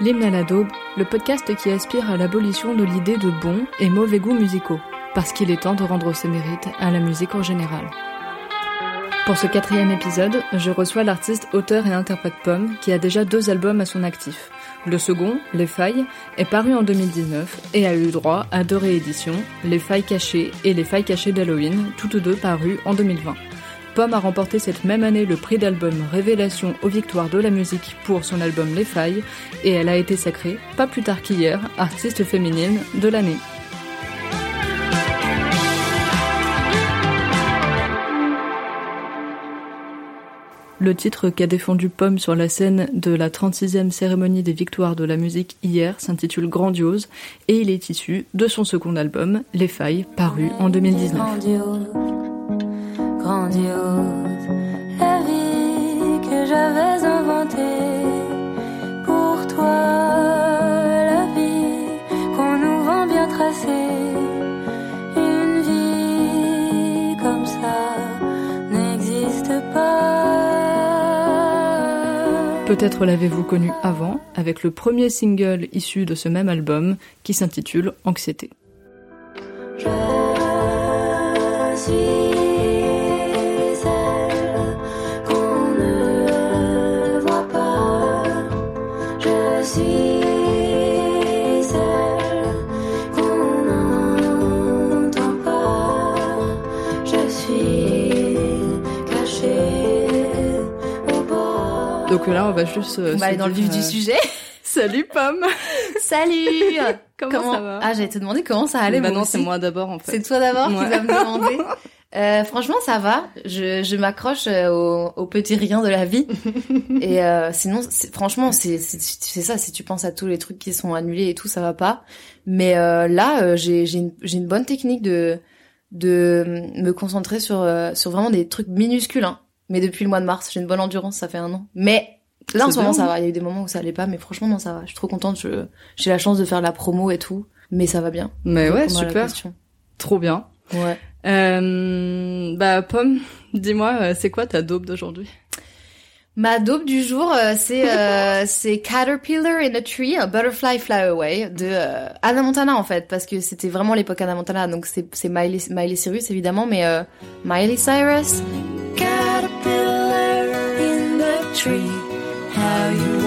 L'hymne à la daube, le podcast qui aspire à l'abolition de l'idée de bons et mauvais goûts musicaux, parce qu'il est temps de rendre ses mérites à la musique en général. Pour ce quatrième épisode, je reçois l'artiste, auteur et interprète Pomme, qui a déjà deux albums à son actif. Le second, Les Failles, est paru en 2019 et a eu droit à deux rééditions, Les Failles cachées et Les Failles cachées d'Halloween, toutes deux parues en 2020. Pomme a remporté cette même année le prix d'album Révélation aux victoires de la musique pour son album Les Failles et elle a été sacrée, pas plus tard qu'hier, artiste féminine de l'année. Le titre qu'a défendu Pomme sur la scène de la 36e cérémonie des victoires de la musique hier s'intitule Grandiose et il est issu de son second album, Les Failles, paru en 2019. Grandiose, la vie que j'avais inventée pour toi, la vie qu'on nous vend bien tracée, une vie comme ça n'existe pas. Peut-être l'avez-vous connu avant, avec le premier single issu de ce même album qui s'intitule Anxiété. Je suis Donc là, on va juste. euh, On va aller dans le vif du euh, sujet. Salut Pomme Salut Comment ça va Ah, j'allais te demander comment ça allait. Bah non, c'est moi d'abord en fait. C'est toi d'abord Ouais. qui vas me demander. Euh, franchement, ça va. Je, je m'accroche euh, au, au petit rien de la vie. et euh, sinon, franchement, c'est c'est c'est ça. Si tu penses à tous les trucs qui sont annulés et tout, ça va pas. Mais euh, là, j'ai j'ai une, j'ai une bonne technique de de me concentrer sur sur vraiment des trucs minuscules. Hein. Mais depuis le mois de mars, j'ai une bonne endurance. Ça fait un an. Mais là, en ce moment, ça va. Il y a eu des moments où ça allait pas, mais franchement, non, ça va. Je suis trop contente. Je j'ai la chance de faire la promo et tout. Mais ça va bien. Mais ouais, super. Trop bien. Ouais. Euh, bah Pomme, dis-moi, euh, c'est quoi ta daube d'aujourd'hui? Ma daube du jour, euh, c'est euh, c'est Caterpillar in a Tree, a Butterfly Fly Away de euh, Anna Montana en fait, parce que c'était vraiment l'époque Anna Montana, donc c'est c'est Miley, Miley Cyrus évidemment, mais euh, Miley Cyrus. Tree. How you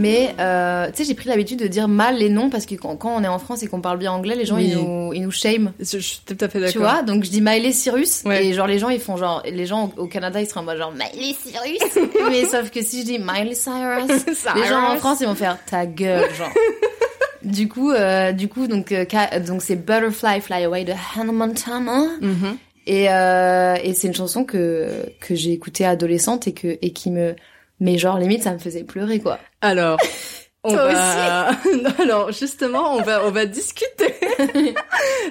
Mais euh, tu sais, j'ai pris l'habitude de dire mal les noms parce que quand, quand on est en France et qu'on parle bien anglais, les gens Oui. ils nous ils nous shame. je, je suis tout à fait d'accord. Tu vois, donc je dis Miley Cyrus Ouais. et genre les gens ils font genre les gens au Canada ils seraient en mode genre Miley Cyrus mais sauf que si je dis Miley Cyrus les gens en France ils vont faire ta gueule genre du coup euh, du coup donc euh, donc c'est Butterfly Fly Away de Hannah Montana Mhm. et et c'est une chanson que que j'ai écoutée adolescente et que et qui me mais genre limite ça me faisait pleurer quoi Alors, on Toi va... Non, Alors, justement, on va, on va discuter.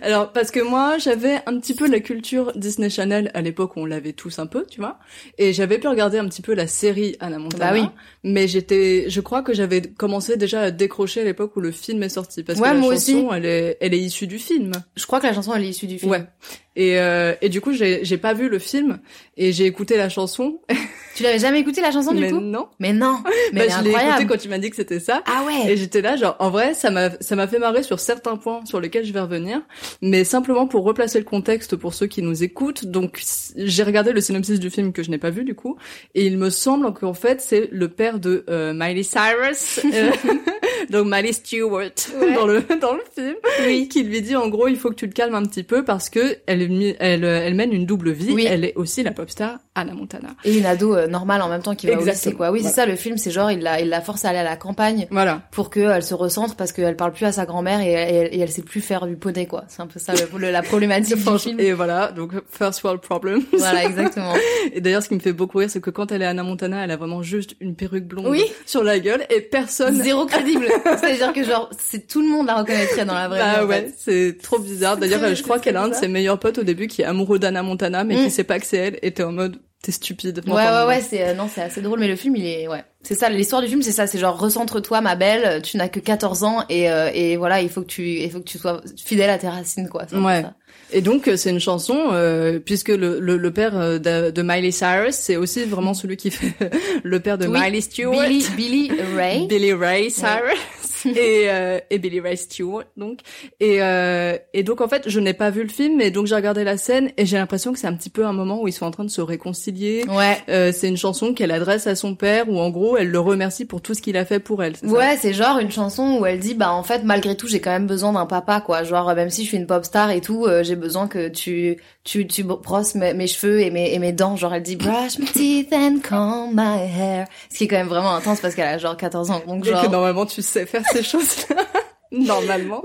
Alors, parce que moi, j'avais un petit peu la culture Disney Channel à l'époque où on l'avait tous un peu, tu vois. Et j'avais pu regarder un petit peu la série Anna Montana. Bah oui. Mais j'étais, je crois que j'avais commencé déjà à décrocher à l'époque où le film est sorti. Parce Ouais, que la moi chanson, aussi. elle est, elle est issue du film. je crois que la chanson elle est issue du film Ouais. Et, euh, et du coup, j'ai, pas vu le film et j'ai écouté la chanson. tu l'avais jamais écouté la chanson du mais coup? non. mais non mais Bah, je l'ai écouté quand tu m'as dit que c'était ça. Ah ouais. Et j'étais là, genre, en vrai, ça m'a, ça m'a fait marrer sur certains points sur lesquels je vais revenir, mais simplement pour replacer le contexte pour ceux qui nous écoutent. Donc, j'ai regardé le synopsis du film que je n'ai pas vu du coup, et il me semble qu'en fait, c'est le père de euh, Miley Cyrus, euh, donc Miley Stewart dans le dans le film, Oui. qui lui dit en gros, il faut que tu te calmes un petit peu parce que elle mi- elle elle mène une double vie. Oui. Elle est aussi la pop star Anna Montana. Et une ado euh, normale en même temps qui va au Exactement. lycée, quoi. Oui, c'est ça, le film, c'est genre, il la, il la force à aller à la campagne Voilà. pour qu'elle se recentre parce qu'elle parle plus à sa grand-mère et, et, et elle sait plus faire du poney, quoi. C'est un peu ça, le- la problématique du film. Et voilà, donc first world problem. Voilà, exactement. Et d'ailleurs, ce qui me fait beaucoup rire, c'est que quand elle est Anna Montana, elle a vraiment juste une perruque blonde Oui. sur la gueule et personne. Zéro crédible. C'est-à-dire que genre, c'est tout le monde la reconnaîtrait dans la vraie Bah vie. ouais, c'est trop bizarre. D'ailleurs, je crois qu'elle a un de ses meilleurs potes au début qui est amoureux d'Anna Montana, mais Mm. qui sait pas que c'est elle, et t'es en mode, t'es stupide. Ouais, ouais, ouais, c'est, euh, non, c'est assez drôle, mais le film, il est, ouais. C'est ça, l'histoire du film, c'est ça, c'est genre, recentre-toi, ma belle, tu n'as que 14 ans, et, euh, et voilà, il faut que tu, il faut que tu sois fidèle à tes racines, quoi. Ouais. ça. Et donc, euh, c'est une chanson, euh, puisque le, le, le père euh, de, de Miley Cyrus, c'est aussi vraiment celui qui fait le père de Oui. Miley Stewart. Billy, Billy Ray. Billy Ray Cyrus et, euh, et Billy Ray Stewart donc et euh, et donc en fait je n'ai pas vu le film mais donc j'ai regardé la scène et j'ai l'impression que c'est un petit peu un moment où ils sont en train de se réconcilier Ouais. euh, c'est une chanson qu'elle adresse à son père où en gros elle le remercie pour tout ce qu'il a fait pour elle Ouais, c'est genre une chanson où elle dit bah en fait malgré tout j'ai quand même besoin d'un papa quoi. Genre même si je suis une pop star et tout, euh, j'ai besoin que tu tu tu brosses mes, mes cheveux et mes et mes dents. Genre elle dit brush my teeth and comb my hair. Ce qui est quand même vraiment intense parce qu'elle a genre 14 ans. Donc et genre que normalement tu sais faire ces choses normalement.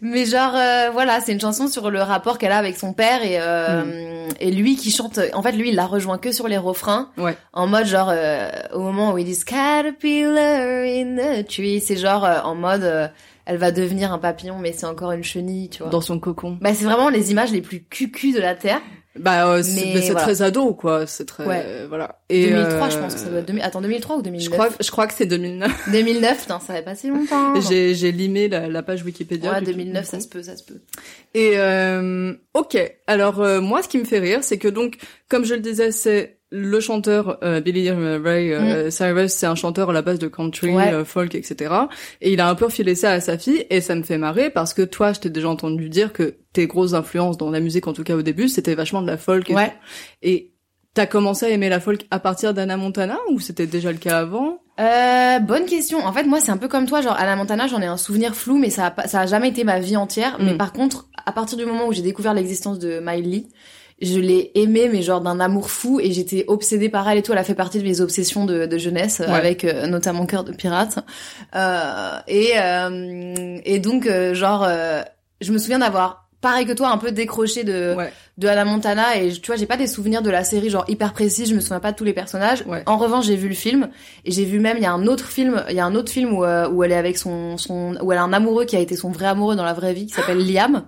Mais genre euh, voilà, c'est une chanson sur le rapport qu'elle a avec son père et euh, et lui qui chante en fait lui il la rejoint que sur les refrains. Ouais. En mode genre euh, au moment où ils disent caterpillar in the tree, c'est genre euh, en mode euh, elle va devenir un papillon mais c'est encore une chenille, tu vois. dans son cocon. Bah c'est vraiment les images les plus cucu de la terre. Bah euh, c'est voilà. très ado quoi c'est très Ouais. euh, voilà et 2003 je euh, pense que ça doit être 2000... Attends 2003 ou 2009 je crois je crois que c'est 2009 2009, putain, ça fait pas si longtemps. j'ai j'ai limé la, la page Wikipédia Ouais, du- 2009 du ça se peut, ça se peut. Et euh, ok, alors euh, moi ce qui me fait rire, c'est que donc, comme je le disais, c'est le chanteur euh, Billy Ray euh, Cyrus, c'est un chanteur à la base de country, Mm. Ouais. euh, folk, etc. Et il a un peu refilé ça à sa fille, et ça me fait marrer parce que toi, je t'ai déjà entendu dire que tes grosses influences dans la musique, en tout cas au début, c'était vachement de la folk. Et Ouais. tout. Et t'as commencé à aimer la folk à partir d'Anna Montana ou c'était déjà le cas avant? Euh, bonne question. En fait, moi, c'est un peu comme toi. Genre, Anna Montana, j'en ai un souvenir flou, mais ça a, ça a jamais été ma vie entière. Mais Mm. par contre, à partir du moment où j'ai découvert l'existence de Miley, je l'ai aimée, mais genre d'un amour fou, et j'étais obsédée par elle et tout. Elle a fait partie de mes obsessions de, de jeunesse, Ouais. avec euh, notamment Cœur de pirate. Euh, et euh, et donc, euh, genre, je me souviens d'avoir pareil que toi un peu décroché de Ouais. de Anna Montana et tu vois j'ai pas des souvenirs de la série genre hyper précis je me souviens pas de tous les personnages Ouais. en revanche j'ai vu le film et j'ai vu même il y a un autre film il y a un autre film où, euh, où elle est avec son son où elle a un amoureux qui a été son vrai amoureux dans la vraie vie qui s'appelle Liam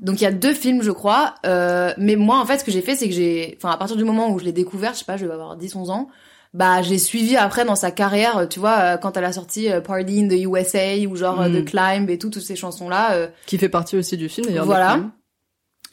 donc il y a deux films je crois euh, mais moi en fait ce que j'ai fait c'est que j'ai enfin à partir du moment où je l'ai découvert je sais pas je vais avoir 10 11 ans bah j'ai suivi après dans sa carrière tu vois euh, quand elle a sorti euh, Party in the USA ou genre euh, Mm. The Climb et tout toutes ces chansons là Qui fait partie aussi du film d'ailleurs. Voilà.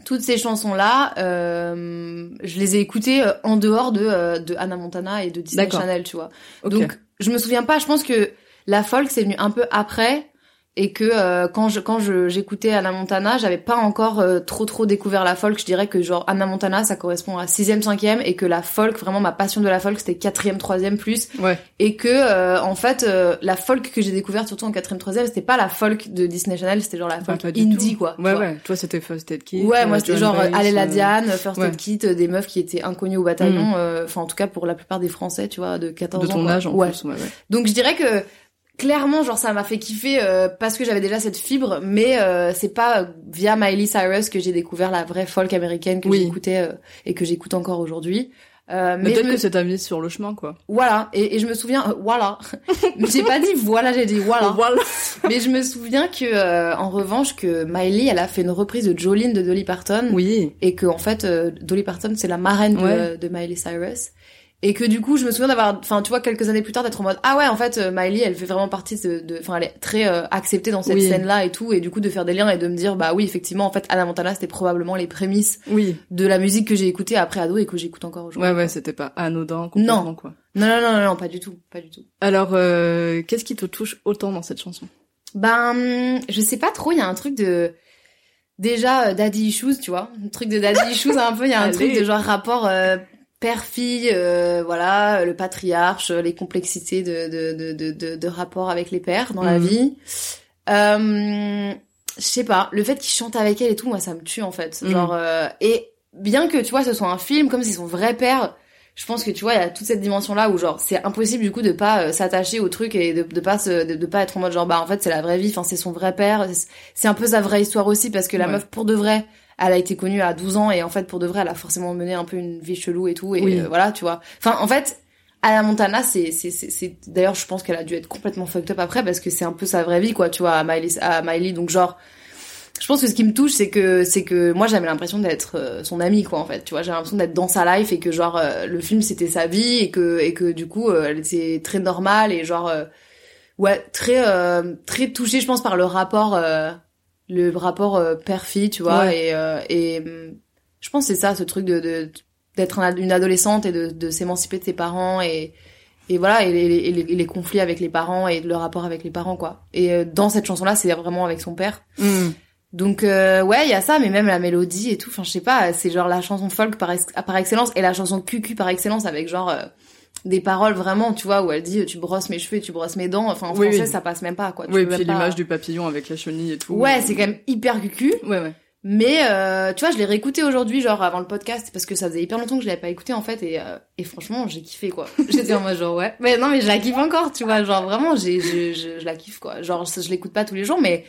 toutes ces chansons-là, euh, je les ai écoutées euh, en dehors de, euh, de Anna Montana et de Disney. Channel, tu vois. Donc, je me souviens pas, je pense que la folk, c'est venu un peu après, et que euh, quand je quand je j'écoutais Anna Montana, j'avais pas encore euh, trop trop découvert la folk. Je dirais que genre Anna Montana, ça correspond à sixième, cinquième, et que la folk, vraiment ma passion de la folk, c'était quatrième, troisième plus, Ouais. et que euh, en fait euh, la folk que j'ai découverte surtout en quatrième, troisième, c'était pas la folk de Disney Channel, c'était genre la folk indie tout. quoi. Ouais, vois. ouais. Toi, c'était First Aid Kit. Ouais, euh, moi c'était Joan genre Baez, Aller la euh, Diane, First ouais. Aid Kit, euh, des meufs qui étaient inconnues au bataillon, euh, enfin en tout cas pour la plupart des Français, tu vois, de 14 de ans. ton quoi. âge en ouais. plus. Ouais, ouais. Donc je dirais que clairement genre ça m'a fait kiffer euh, parce que j'avais déjà cette fibre, mais euh, c'est pas via Miley Cyrus que j'ai découvert la vraie folk américaine que Oui. j'écoutais euh, et que j'écoute encore aujourd'hui. Euh, Mais peut-être me- que c'est sur le chemin, quoi. voilà et, et je me souviens euh, voilà j'ai pas dit voilà j'ai dit voilà Voilà. mais je me souviens que euh, en revanche que Miley elle a fait une reprise de Jolene de Dolly Parton Oui. et que en fait euh, Dolly Parton c'est la marraine de, de Miley Cyrus et que du coup je me souviens d'avoir enfin tu vois quelques années plus tard d'être en mode ah ouais en fait euh, Miley elle fait vraiment partie de enfin elle est très euh, acceptée dans cette Oui. scène là et tout et du coup de faire des liens et de me dire bah oui effectivement en fait Anna Montana c'était probablement les prémices Oui. de la musique que j'ai écoutée après ado et que j'écoute encore aujourd'hui Ouais, ouais, c'était pas anodin complètement, Non. quoi. Non, non, non, non, pas du tout, pas du tout. Alors, euh, qu'est-ce qui te touche autant dans cette chanson? Ben, je sais pas trop, il y a un truc de... Déjà, euh, daddy issues, tu vois. Un truc de daddy issues, un peu, il y a un Allez. truc de genre rapport euh, père-fille, euh, voilà, le patriarche, les complexités de, de, de, de, de, de rapport avec les pères dans la Mhm. vie. Euh, je sais pas, le fait qu'il chante avec elle et tout, moi, ça me tue, en fait. Mhm. Genre, euh, et bien que, tu vois, ce soit un film, comme c'est son vrai père, je pense que tu vois il y a toute cette dimension là où genre c'est impossible du coup de pas euh, s'attacher au truc et de, de pas se, de, de pas être en mode genre bah en fait c'est la vraie vie enfin c'est son vrai père c'est- c'est un peu sa vraie histoire aussi parce que la Ouais. meuf pour de vrai elle a été connue à 12 ans et en fait pour de vrai elle a forcément mené un peu une vie chelou et tout et Oui. euh, voilà tu vois. Enfin en fait Anna Montana c'est c'est c'est d'ailleurs je pense qu'elle a dû être complètement fucked up après parce que c'est un peu sa vraie vie quoi tu vois à Miley à Miley. Donc genre je pense que ce qui me touche c'est que c'est que moi j'avais l'impression d'être euh, son amie quoi en fait tu vois. J'ai l'impression d'être dans sa life et que genre euh, le film c'était sa vie et que et que du coup elle était très normale et genre ouais très euh, très touchée je pense par le rapport euh, le rapport euh, père fille tu vois Ouais. et euh, et hum, je pense que c'est ça ce truc de d'être une adolescente et de de s'émanciper de ses parents et et voilà et les, et les, et les conflits avec les parents et le rapport avec les parents quoi et euh, dans cette chanson là c'est vraiment avec son père donc euh, ouais, il y a ça, mais même la mélodie et tout. Enfin, je sais pas, c'est genre la chanson folk par, ex- par excellence et la chanson cucu par excellence avec genre euh, des paroles vraiment, tu vois, où elle dit tu brosses mes cheveux tu brosses mes dents. Enfin, en Oui, français, oui. ça passe même pas quoi. Tu Oui, puis pas- l'image du papillon avec la chenille et tout. Ouais, c'est quand même hyper cucu. Ouais, ouais. Mais euh, tu vois, je l'ai réécouté aujourd'hui, genre avant le podcast, parce que ça faisait hyper longtemps que je l'avais pas écouté en fait, et, euh, et franchement, j'ai kiffé quoi. J'étais en mode genre ouais, mais non, mais je la kiffe encore, tu vois, genre vraiment, j'ai, je, je, je la kiffe quoi. Genre, je, je l'écoute pas tous les jours, mais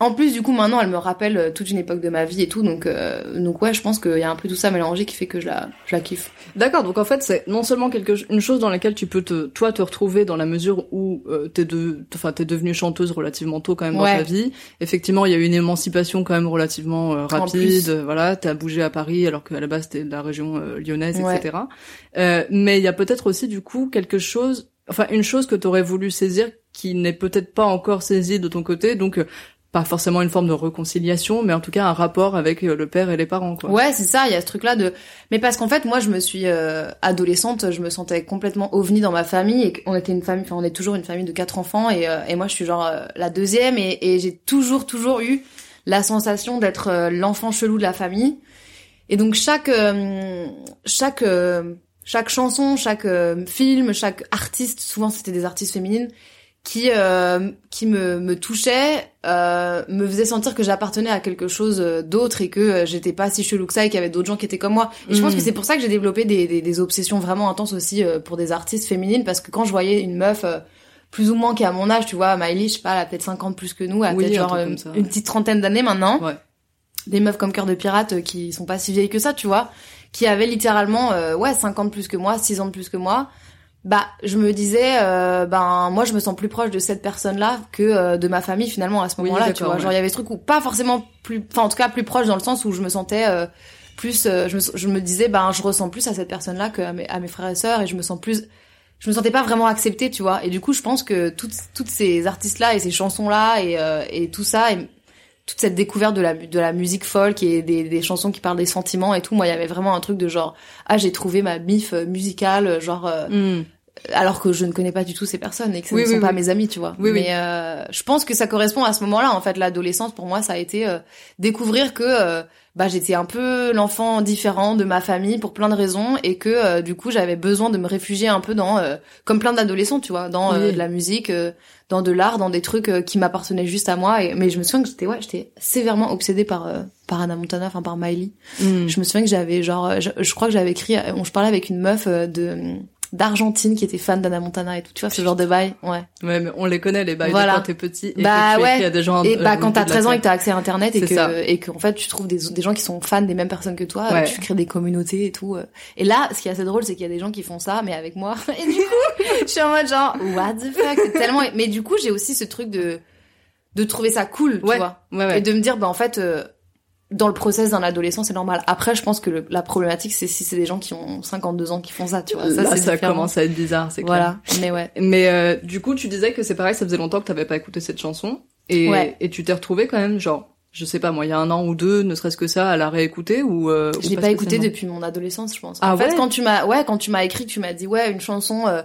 en plus du coup maintenant, elle me rappelle euh, toute une époque de ma vie et tout, donc euh, donc ouais, je pense qu'il y a un peu tout ça mélangé qui fait que je la, je la kiffe. D'accord, donc en fait c'est non seulement quelque une chose dans laquelle tu peux te toi te retrouver dans la mesure où euh, t'es de enfin t'es devenue chanteuse relativement tôt quand même Ouais. dans ta vie. Effectivement, il y a eu une émancipation quand même relativement euh, rapide. euh, voilà, t'as bougé à Paris alors qu'à la base t'es de la région lyonnaise, Ouais. etc. Euh, mais il y a peut-être aussi du coup quelque chose, enfin une chose que t'aurais voulu saisir qui n'est peut-être pas encore saisie de ton côté, donc euh, pas forcément une forme de réconciliation, mais en tout cas un rapport avec euh, le père et les parents, quoi. Ouais, c'est ça, il y a ce truc-là de... Mais parce qu'en fait, moi, je me suis euh, adolescente, je me sentais complètement ovni dans ma famille, et on était une famille, enfin, on est toujours une famille de quatre enfants, et, euh, et moi, je suis genre euh, la deuxième, et, et j'ai toujours, toujours eu la sensation d'être euh, l'enfant chelou de la famille. Et donc, chaque... euh, chaque... chaque chanson, chaque film, chaque artiste, souvent c'était des artistes féminines, qui euh, qui me me touchait, euh, me faisait sentir que j'appartenais à quelque chose euh, d'autre et que euh, j'étais pas si chelou que ça et qu'il y avait d'autres gens qui étaient comme moi. Et je pense Mm. que c'est pour ça que j'ai développé des, des des obsessions vraiment intenses aussi euh, pour des artistes féminines parce que quand je voyais une meuf plus ou moins qui a mon âge, tu vois, Miley, je sais pas, elle a peut-être 50 plus que nous, elle a Oui, peut-être genre une petite trentaine d'années maintenant. Ouais. Des meufs comme Cœur de Pirate qui sont pas si vieilles que ça, tu vois, qui avaient littéralement euh, ouais 50 plus que moi, 6 ans de plus que moi bah je me disais euh, ben moi je me sens plus proche de cette personne là que euh, de ma famille finalement à ce Oui, moment-là tu vois ouais. genre il y avait ce truc où pas forcément plus enfin en tout cas plus proche dans le sens où je me sentais euh, plus euh, je, me, je me disais ben je ressens plus à cette personne là que à mes, à mes frères et sœurs et je me sens plus je me sentais pas vraiment acceptée tu vois et du coup je pense que toutes toutes ces artistes là et ces chansons là et euh, et tout ça et toute cette découverte de la de la musique folk et des, des chansons qui parlent des sentiments et tout moi il y avait vraiment un truc de genre ah j'ai trouvé ma mif euh, musicale genre euh, Mm. alors que je ne connais pas du tout ces personnes et que ce Oui, ne oui, sont pas mes amis, tu vois. Mais euh, je pense que ça correspond à ce moment-là. En fait, l'adolescence pour moi, ça a été euh, découvrir que euh, bah j'étais un peu l'enfant différent de ma famille pour plein de raisons et que euh, du coup j'avais besoin de me réfugier un peu dans euh, comme plein d'adolescents, tu vois, dans euh, Oui. de la musique, euh, dans de l'art, dans des trucs euh, qui m'appartenaient juste à moi. Et, mais je me souviens que j'étais ouais, j'étais sévèrement obsédée par euh, par Anna Montana, enfin par Miley. Mm. Je me souviens que j'avais genre, je, je crois que j'avais écrit, je parlais avec une meuf de d'Argentine qui était fan d'Anna Montana et tout, tu vois, ce genre de bail, ouais. Ouais, mais on les connaît les bails Voilà. de quand t'es petit et Bah que tu ouais. écris à des gens. Et bah quand t'as de la 13 ans et que t'as accès à internet et ça. que et que en fait tu trouves des des gens qui sont fans des mêmes personnes que toi, Ouais. tu crées des communautés et tout. euh. Et là, ce qui est assez drôle, c'est qu'il y a des gens qui font ça, mais avec moi. Et du coup, je suis en mode genre what the fuck, c'est tellement. Mais du coup, j'ai aussi ce truc de de trouver ça cool, tu Ouais. vois, Ouais, ouais. et de me dire bah en fait. euh, dans le process d'un adolescent, c'est normal. Après, je pense que le- la problématique, c'est si c'est des gens qui ont 52 ans qui font ça, tu vois. Ça, Là, ça différent. commence à être bizarre, c'est clair. Voilà. Mais ouais. Mais euh, du coup, tu disais que c'est pareil, ça faisait longtemps que t'avais pas écouté cette chanson et Ouais. et tu t'es retrouvé quand même genre je sais pas moi, il y a un an ou deux, ne serait-ce que ça, à la réécouter ou euh, Je l'ai pas écouté spécialement depuis mon adolescence, je pense. Ah en fait, quand tu m'as, ouais, quand tu m'as écrit, tu m'as dit, ouais, une chanson euh,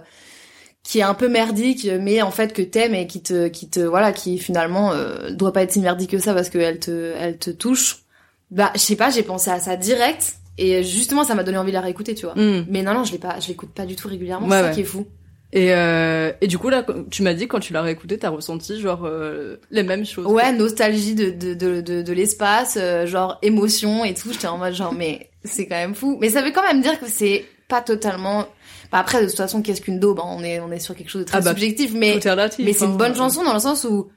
qui est un peu merdique, mais en fait que t'aimes et qui te, qui te, voilà, qui finalement euh, doit pas être si merdique que ça parce qu'elle te, elle te touche. Bah, je sais pas, j'ai pensé à ça direct et justement, ça m'a donné envie de la réécouter, tu vois. Hmm. Mais non, non, je l'ai pas, je l'écoute pas du tout régulièrement. Ouais, c'est ça ouais. qui est fou. Et, euh, et du coup là, tu m'as dit quand tu l'as réécouté, t'as ressenti genre euh, les mêmes choses. Ouais, nostalgie de de de de, de l'espace, euh, genre émotion et tout. J'étais en mode genre mais c'est quand même fou. Mais ça veut quand même dire que c'est pas totalement. Bah, après de toute façon qu'est-ce qu'une daube hein On est on est sur quelque chose de très Ah bah, subjectif, mais relatif, mais c'est hein. une bonne chanson dans le sens où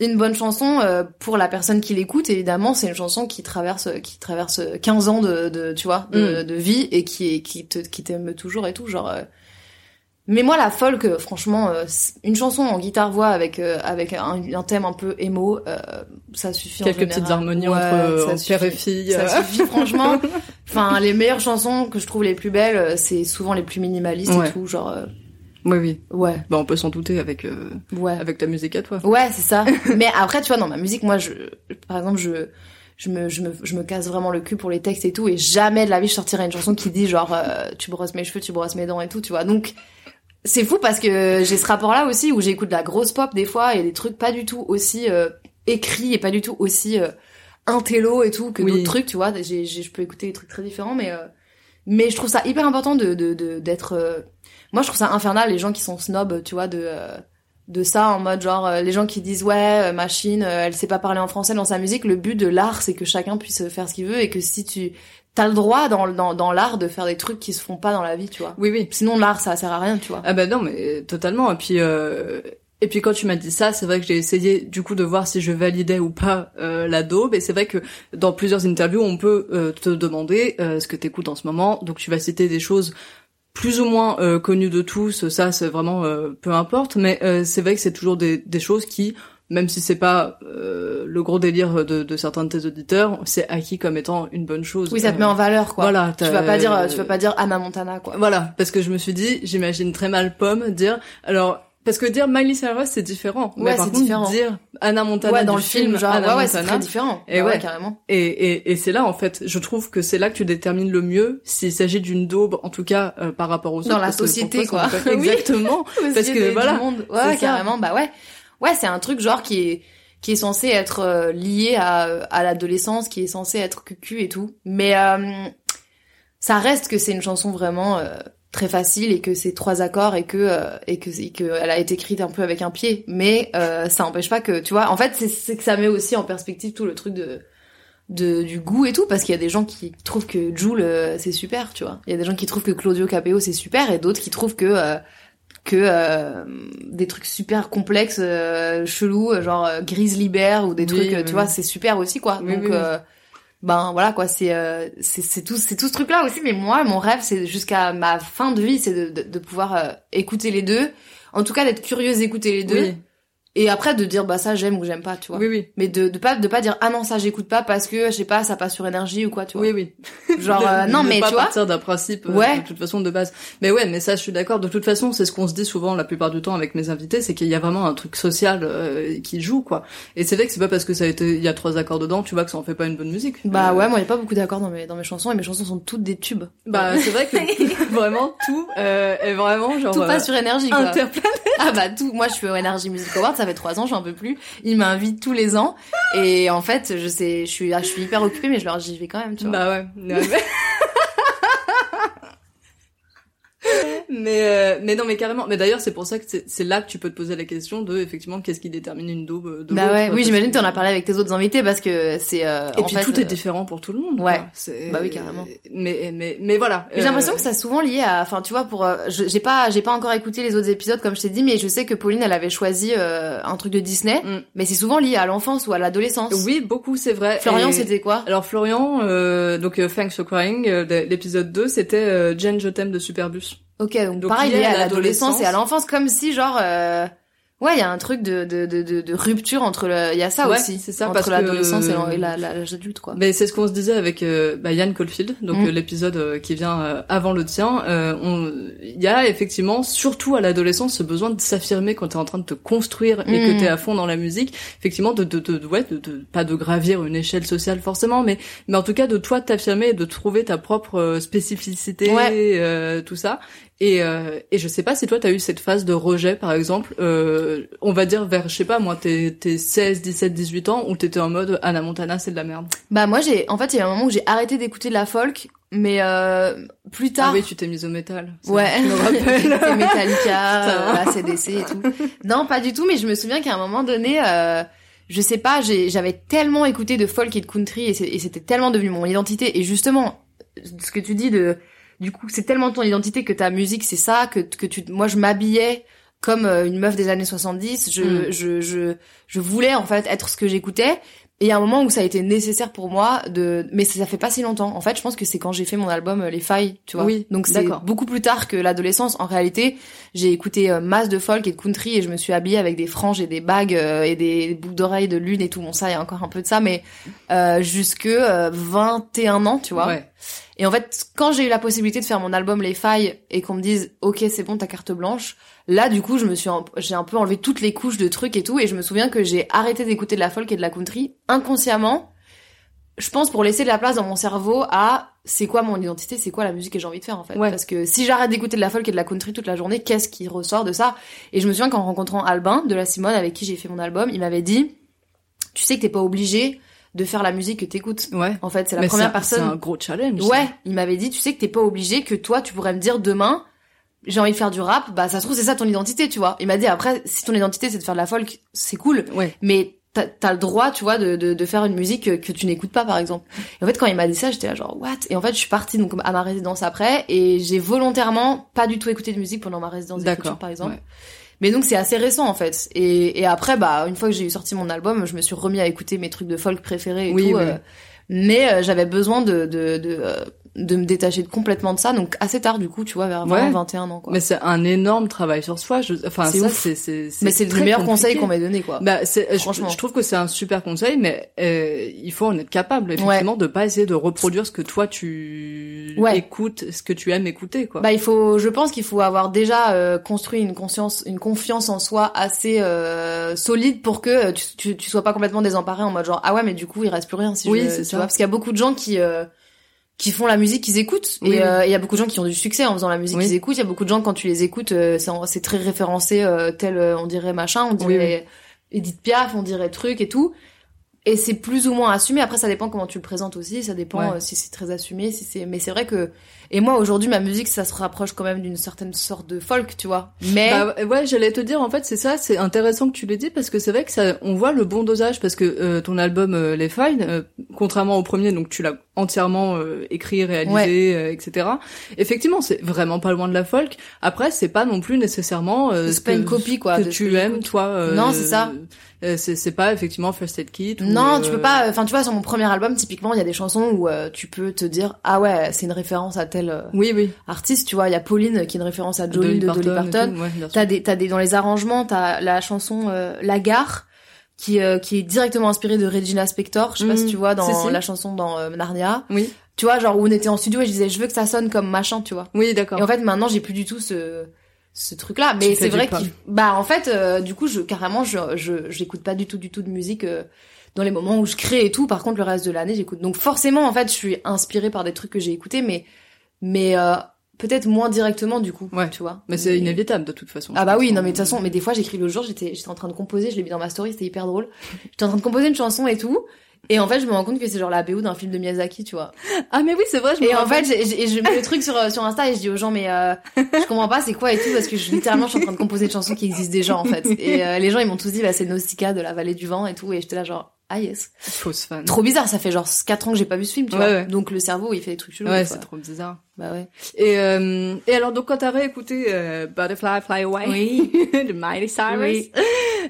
une bonne chanson euh, pour la personne qui l'écoute évidemment c'est une chanson qui traverse qui traverse 15 ans de, de tu vois de, Mm. de vie et qui est qui te qui t'aime toujours et tout genre euh, mais moi la folk euh, franchement euh, une chanson en guitare voix avec euh, avec un, un thème un peu émo euh, ça suffit Quelques petites harmonies Ouais, entre, père et fille. ça suffit franchement enfin les meilleures chansons que je trouve les plus belles c'est souvent les plus minimalistes Ouais. et tout genre euh, Oui oui. ouais Bah on peut s'en douter avec euh, ouais avec ta musique à toi. Ouais, c'est ça. Mais après, tu vois, dans ma musique, moi, je, par exemple, je, je me, je me, je me casse vraiment le cul pour les textes et tout, et jamais de la vie je sortirais une chanson qui dit genre, euh, tu brosses mes cheveux, tu brosses mes dents et tout, tu vois. Donc, c'est fou parce que j'ai ce rapport-là aussi où j'écoute de la grosse pop des fois et des trucs pas du tout aussi euh, écrits et pas du tout aussi euh, intello et tout que Oui. d'autres trucs, tu vois. J'ai, je peux écouter des trucs très différents, mais mais je trouve ça hyper important de, de d'être. Moi, je trouve ça infernal les gens qui sont snobs, tu vois, de euh, de ça en mode genre euh, les gens qui disent ouais euh, machine elle sait pas parler en français dans sa musique le but de l'art c'est que chacun puisse faire ce qu'il veut et que si tu t'as le droit dans dans dans l'art de faire des trucs qui se font pas dans la vie tu vois Oui oui. sinon l'art ça sert à rien tu vois Ah bah non mais totalement. Et puis euh, et puis quand tu m'as dit ça, c'est vrai que j'ai essayé du coup de voir si je validais ou pas euh, la daube. Et c'est vrai que dans plusieurs interviews, on peut euh, te demander euh, ce que t'écoutes en ce moment. Donc tu vas citer des choses plus ou moins euh, connues de tous. Ça, c'est vraiment euh, peu importe. Mais euh, c'est vrai que c'est toujours des, des choses qui même si c'est pas euh, le gros délire de, de certains de tes auditeurs, c'est acquis comme étant une bonne chose. oui ça te Euh, met en valeur quoi Voilà, tu vas pas dire tu vas pas dire Anna Montana quoi voilà, parce que je me suis dit, j'imagine très mal Pomme dire, alors, parce que dire Miley Cyrus c'est différent. Ouais, mais par c'est contre, différent. dire Anna Montana ouais dans du le film genre Anna ouais ouais c'est très différent Et Bah ouais. carrément et, et, et c'est là en fait, je trouve que c'est là que tu détermines le mieux s'il s'agit d'une daube, en tout cas euh, par rapport aux Dans autres. la parce que société, quoi. Oui. Exactement. parce que voilà, monde. ouais carrément bah ouais ouais c'est un truc genre qui est qui est censé être euh, lié à à l'adolescence qui est censé être cucu et tout mais euh, ça reste que c'est une chanson vraiment euh, très facile et que c'est trois accords et que euh, et que et que elle a été écrite un peu avec un pied. Mais euh, ça empêche pas que tu vois en fait c'est c'est que ça met aussi en perspective tout le truc de de du goût et tout parce qu'il y a des gens qui trouvent que Joule euh, c'est super tu vois. Il y a des gens qui trouvent que Claudio Capeo c'est super et d'autres qui trouvent que euh, que euh, des trucs super complexes euh, chelous genre Grizzly Bear ou des Oui, trucs oui, tu vois c'est super aussi quoi. Donc euh, ben voilà quoi c'est euh, c'est tout c'est tout ce truc là aussi mais moi mon rêve c'est jusqu'à ma fin de vie c'est de, de, pouvoir euh, écouter les deux. En tout cas d'être curieuse d'écouter les deux et après de dire bah ça j'aime ou j'aime pas tu vois oui, oui. mais de, de pas de pas dire ah non ça j'écoute pas parce que je sais pas ça passe sur énergie ou quoi tu vois Oui, oui. genre euh, non mais pas tu vois partir d'un principe euh, de toute façon de base. Mais ouais, mais ça je suis d'accord. De toute façon, c'est ce qu'on se dit souvent la plupart du temps avec mes invités, c'est qu'il y a vraiment un truc social euh, qui joue quoi. Et c'est vrai que c'est pas parce que ça a été il y a trois accords dedans, tu vois que ça en fait pas une bonne musique. bah Euh, ouais moi y a pas beaucoup d'accords dans mes dans mes chansons et mes chansons sont toutes des tubes Bah c'est vrai que vraiment tout euh, est vraiment genre tout passe sur énergie quoi. Ah bah tout, moi je suis au Energy Music Award, ça fait trois ans, j'en peux plus. Ils m'invitent tous les ans et en fait, je sais, je suis, je suis hyper occupée, mais je leur dis j'y vais quand même, tu vois. Bah ouais. mais- mais euh, mais non mais carrément mais d'ailleurs c'est pour ça que c'est là que tu peux te poser la question de effectivement qu'est-ce qui détermine une daube euh, de Bah ouais, oui, j'imagine que- t'en as parlé avec tes autres invités parce que c'est. Euh, et en puis fait, tout euh, est différent pour tout le monde ouais. Bah oui, carrément. mais mais mais voilà J'ai l'impression Euh, que c'est souvent lié à, enfin tu vois, pour, euh, j'ai pas, j'ai pas encore écouté les autres épisodes comme je t'ai dit, mais je sais que Pauline elle avait choisi euh, un truc de Disney, Mm. mais c'est souvent lié à l'enfance ou à l'adolescence. oui beaucoup c'est vrai Florian, Et- c'était quoi? alors Florian euh, donc euh, Thanks for Crying euh, l'épisode 2 c'était euh, Jen je t'aime de Superbus Ok, donc, Donc, pareil à l'adolescence et à l'enfance, comme si genre, euh, Ouais, il y a un truc de, de, de, de, rupture entre le, il y a ça Ouais, aussi. c'est ça, entre que- l'adolescence et l'âge adulte, quoi. Mais c'est ce qu'on se disait avec euh, bah, Yann Caulfield, donc Mm. euh, l'épisode euh, qui vient euh, avant le tien. Euh, on- Il y a effectivement, surtout à l'adolescence, ce besoin de s'affirmer quand t'es en train de te construire et que Mm. t'es à fond dans la musique. Effectivement, de, de, de, ouais, de, de- pas de gravir une échelle sociale forcément, mais mais en tout cas de toi t'affirmer et de trouver ta propre spécificité, Ouais. euh, tout ça. Et, euh, et je sais pas si toi t'as eu cette phase de rejet par exemple, euh, on va dire vers je sais pas moi tes, tes 16, 17, 18 ans où t'étais en mode Anna Montana c'est de la merde? Bah, moi, j'ai, en fait, il y a un moment où j'ai arrêté d'écouter de la folk, mais, euh, plus tard. Ah oui tu t'es mise au métal. Ouais, je me rappelle. Metallica, ACDC et tout. Non, pas du tout, mais je me souviens qu'à un moment donné, euh, je sais pas, j'avais tellement écouté de folk et de country et c'était tellement devenu mon identité. Et justement, ce que tu dis de, du coup, c'est tellement ton identité que ta musique c'est ça, que, que tu, moi je m'habillais comme euh, une meuf des années 70. Je, Mm. je, je, je voulais en fait être ce que j'écoutais. Et il y a un moment où ça a été nécessaire pour moi de, mais ça, ça fait pas si longtemps. En fait, je pense que c'est quand j'ai fait mon album euh, Les Failles, tu vois. Oui, Donc c'est beaucoup plus tard que l'adolescence. En réalité, j'ai écouté euh, masse de folk et de country et je me suis habillée avec des franges et des bagues et des boucles d'oreilles de lune et tout. Bon, ça, il y a encore un peu de ça, mais euh, jusque euh, 21 ans, tu vois. Ouais. Et en fait, quand j'ai eu la possibilité de faire mon album Les Failles et qu'on me dise OK, c'est bon, ta carte blanche, là du coup, je me suis j'ai un peu enlevé toutes les couches de trucs et tout et je me souviens que j'ai arrêté d'écouter de la folk et de la country inconsciemment. Je pense pour laisser de la place dans mon cerveau à c'est quoi mon identité, c'est quoi la musique que j'ai envie de faire en fait. Ouais. Parce que si j'arrête d'écouter de la folk et de la country toute la journée, qu'est-ce qui ressort de ça? Et je me souviens qu'en rencontrant Albin de la Simone avec qui j'ai fait mon album, il m'avait dit tu sais que t'es pas obligé de faire la musique que t'écoutes. Ouais. En fait, c'est la Mais première personne. C'est un gros challenge. Ouais, il m'avait dit, tu sais que t'es pas obligé, que toi, tu pourrais me dire demain, j'ai envie de faire du rap, bah ça se trouve c'est ça ton identité, tu vois. Il m'a dit après, si ton identité c'est de faire de la folk, c'est cool. Ouais. mais t'as as le droit, tu vois, de, de, de faire une musique que, que tu n'écoutes pas, par exemple. Et en fait, quand il m'a dit ça, j'étais là genre what? Et en fait, je suis partie donc à ma résidence après, et j'ai volontairement pas du tout écouté de musique pendant ma résidence d'écriture, par exemple. Ouais. Mais donc c'est assez récent en fait. Et, et après, bah une fois que j'ai eu sorti mon album, je me suis remis à écouter mes trucs de folk préférés et Oui, tout. oui. euh, mais euh, j'avais besoin de de, de, euh, de me détacher complètement de ça, donc assez tard du coup, tu vois, vers 20, Ouais. 21 ans quoi. Mais c'est un énorme travail sur soi. Je... Enfin, C'est ça, c'est c'est Mais c'est le meilleur compliqué. conseil qu'on m'ait donné quoi. Bah, c'est, Franchement. je, trouve que c'est un super conseil, mais euh, il faut en être capable, effectivement, de pas essayer de reproduire ce que toi tu Ouais. écoutes, ce que tu aimes écouter, quoi. Bah il faut, je pense qu'il faut avoir déjà euh, construit une conscience, une confiance en soi assez euh, solide pour que euh, tu, tu, tu sois pas complètement désemparé en mode genre ah ouais mais du coup il reste plus rien si Oui, je, c'est tu ça. vois parce qu'il y a beaucoup de gens qui euh, qui font la musique qu'ils écoutent. Oui, et euh, il y a beaucoup de gens qui ont du succès en faisant la musique Oui. qu'ils écoutent. Il y a beaucoup de gens quand tu les écoutes euh, c'est très référencé euh, tel euh, on dirait machin on Oui, dirait Edith Piaf on dirait truc et tout et c'est plus ou moins assumé après ça dépend comment tu le présentes aussi ça dépend Ouais. euh, si c'est très assumé si c'est mais c'est vrai que et moi aujourd'hui ma musique ça se rapproche quand même d'une certaine sorte de folk tu vois mais Bah ouais, j'allais te dire en fait c'est ça, c'est intéressant que tu l'aies dit parce que c'est vrai que ça, on voit le bon dosage parce que euh, ton album euh, Les Fine, euh, contrairement au premier, donc tu l'as entièrement euh, écrit, réalisé, euh, etc. Effectivement, c'est vraiment pas loin de la folk. Après, c'est pas non plus nécessairement euh, C'est ce pas que- une copie, quoi, que de tu aimes toi. euh, Non, c'est ça. Euh, c'est c'est pas effectivement First Aid Kit. ou, non tu euh, peux pas enfin tu vois sur mon premier album typiquement il y a des chansons où euh, tu peux te dire ah ouais c'est une référence à tel euh, Oui, oui. artiste tu vois il y a Pauline qui est une référence à Jolene de Dolly Parton ouais. T'as des, t'as des, dans les arrangements, t'as la chanson euh, La Gare, qui, euh, qui est directement inspirée de Regina Spektor. Je sais pas Mm, si tu vois dans si, si. la chanson dans euh, Narnia. Oui, Tu vois, genre où on était en studio et je disais, je veux que ça sonne comme machin, tu vois. oui, d'accord. Et en fait, maintenant, j'ai plus du tout ce, ce truc-là. Mais Tu fais c'est vrai qu'il, bah, en fait, euh, du coup, je, carrément, je, je, j'écoute pas du tout, du tout de musique, euh, dans les moments où je crée et tout. Par contre, le reste de l'année, j'écoute. Donc, forcément, en fait, je suis inspirée par des trucs que j'ai écoutés, mais, mais, euh, peut-être moins directement, du coup. Ouais. Tu vois. Mais c'est inévitable de toute façon. Ah bah oui, non mais de toute façon, mais des fois j'écris le jour, j'étais j'étais en train de composer, je l'ai mis dans ma story, c'était hyper drôle. J'étais en train de composer une chanson et tout, et en fait je me rends compte que c'est genre la BO d'un film de Miyazaki, tu vois. Ah mais oui, c'est vrai. Je me Et en fait, j'ai- j'ai- je mets le truc sur sur Insta et je dis aux gens mais euh, je comprends pas c'est quoi et tout parce que je, littéralement je suis en train de composer une chanson qui existe déjà en fait. Et euh, les gens ils m'ont tous dit bah c'est Nausicaa de la vallée du vent et tout et j'étais là genre ah yes. fausse fan. Trop bizarre, ça fait genre 4 ans que j'ai pas vu ce film, tu Ouais, vois. ouais. Donc le cerveau il fait des trucs chelous. Ouais, des c'est trop bizarre. Bah ouais. Et, euh, et alors, donc, quand t'as réécouté euh, Butterfly Fly Away Oui. de Miley Cyrus, Oui.